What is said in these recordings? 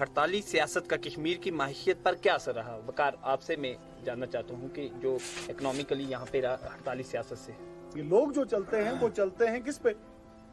ہڑتالی سیاست کا کشمیر کی معیشت پر کیا اثر رہا؟ وقار، آپ سے میں جاننا چاہتا ہوں کہ جو اکنامیکلی یہاں پہ ہڑتالی سیاست سے۔ یہ لوگ جو چلتے ہیں، وہ چلتے ہیں کس پہ؟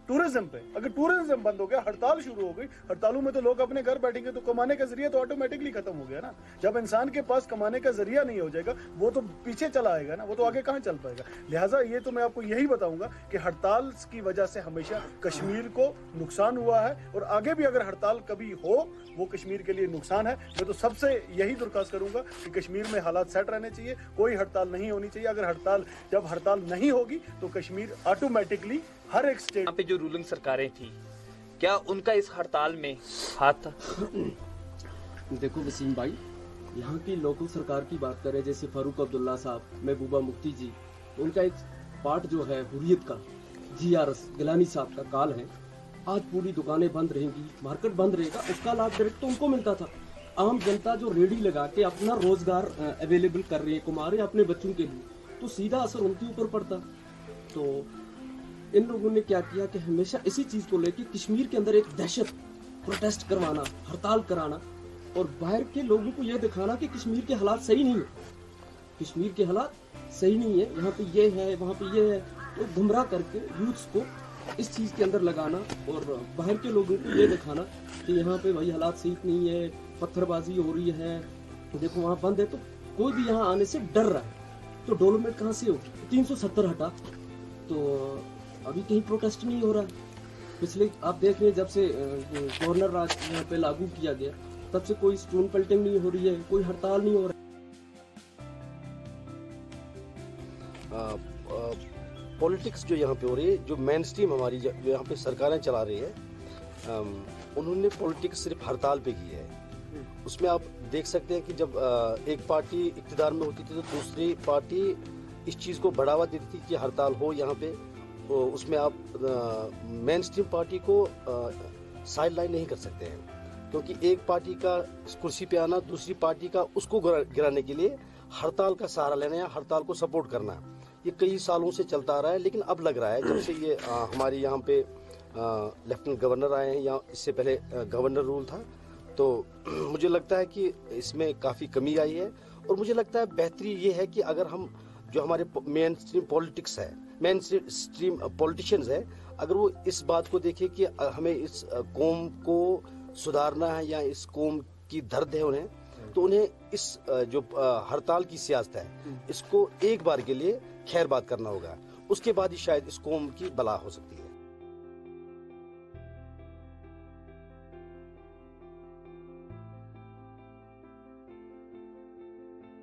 ٹورزم پہ۔ اگر ٹورزم بند ہو گیا، ہڑتال شروع ہو گئی، ہڑتالوں میں تو لوگ اپنے گھر بیٹھیں گے تو کمانے کا ذریعہ تو آٹومیٹکلی ختم ہو گیا نا۔ جب انسان کے پاس کمانے کا ذریعہ نہیں ہو جائے گا، وہ تو پیچھے چلا آئے گا نا، وہ تو آگے کہاں چل پائے گا؟ لہٰذا یہ تو میں آپ کو یہی بتاؤں گا کہ ہڑتال کی وجہ سے ہمیشہ کشمیر کو نقصان ہوا ہے اور آگے بھی اگر ہڑتال کبھی ہو، وہ کشمیر کے لیے نقصان ہے۔ میں تو سب سے یہی درخواست کروں گا کہ کشمیر میں حالات سیٹ رہنے چاہیے، کوئی ہڑتال نہیں ہونی چاہیے۔ اگر ہڑتال، جب ہڑتال نہیں ہوگی تو کشمیر آٹومیٹکلی ہر ایک یہاں پہ جو رولنگ سرکاریں تھی کیا ان کا اس ہڑتال میں ہاتھ تھا؟ دیکھو وسیم بھائی یہاں کی لوکل سرکار کی بات کریں جیسے فاروق عبداللہ صاحب محبوبہ مفتی جی ان کا ایک پارٹ جو ہے حریت کا جی آر ایس گلانی صاحب کا کال ہے۔ آج پوری دکانیں بند رہیں گی مارکیٹ بند رہے گا اس کا لابھ ڈائریکٹ تو ان کو ملتا تھا۔ عام جنتا جو ریڈی لگا کے اپنا روزگار اویلیبل کر رہی ہے کما رہے اپنے بچوں کے لیے تو سیدھا اثر ان کے اوپر پڑتا۔ تو ان لوگوں نے کیا کیا کہ ہمیشہ اسی چیز کو لے کے کشمیر کے اندر ایک دہشت پروٹیسٹ کروانا، ہڑتال کرانا اور باہر کے لوگوں کو یہ دکھانا کہ کشمیر کے حالات صحیح نہیں ہیں۔ کشمیر کے حالات صحیح نہیں ہے یہاں پہ یہ ہے، وہاں پہ یہ ہے۔ تو گمراہ کر کے یوتھس کو اس چیز کے اندر لگانا اور باہر کے لوگوں کو یہ دکھانا کہ یہاں پہ وہی حالات صحیح نہیں ہے پتھر بازی ہو رہی ہے۔ دیکھو وہاں بند ہے تو کوئی بھی یہاں آنے سے ڈر رہا ہے۔ تو ڈولومیٹ کہاں سے ہوگی؟ تین سو ستر ہٹا۔ تو ابھی کہیں پروٹیسٹ نہیں ہو رہا۔ پچھلے آپ دیکھ رہے ہیں جب سے گورنر راج یہاں پہ لاگو کیا گیا، تب سے کوئی اسٹون پلٹنگ نہیں ہو رہی ہے، کوئی ہڑتال نہیں ہو رہا۔ پولیٹکس جو یہاں پہ ہو رہی ہے، جو مین اسٹریم ہماری جو یہاں پہ سرکاریں چلا رہی ہے انہوں نے پولیٹکس صرف ہڑتال پہ کی ہے۔ اس میں آپ دیکھ سکتے ہیں کہ جب ایک پارٹی اقتدار میں ہوتی تھی تو دوسری پارٹی اس چیز کو بڑھاوا دیتی تھی کہ ہڑتال ہو یہاں پہ۔ اس میں آپ مین اسٹریم پارٹی کو سائڈ لائن نہیں کر سکتے ہیں۔ کیونکہ ایک پارٹی کا کرسی پہ آنا، دوسری پارٹی کا اس کو گرانے کے لیے ہڑتال کا سہارا لینا یا ہڑتال کو سپورٹ کرنا۔ یہ کئی سالوں سے چلتا آ رہا ہے، لیکن اب لگ رہا ہے۔ جب سے یہ ہماری یہاں پہ لیفٹنٹ گورنر آئے ہیں، یا اس سے پہلے گورنر رول تھا، تو مجھے لگتا ہے کہ اس میں کافی کمی آئی ہے۔ اور مجھے لگتا ہے بہتری یہ ہے کہ اگر ہم جو ہمارے مین اسٹریم پولیٹکس ہے مین اسٹریم پولیٹیشینز ہے اگر وہ اس بات کو دیکھے کہ ہمیں اس قوم کو سدھارنا ہے یا اس قوم کی درد ہے انہیں تو انہیں اس جو ہڑتال کی سیاست ہے اس کو ایک بار کے لیے خیر بات کرنا ہوگا اس کے بعد ہی شاید اس قوم کی بلا ہو سکتی ہے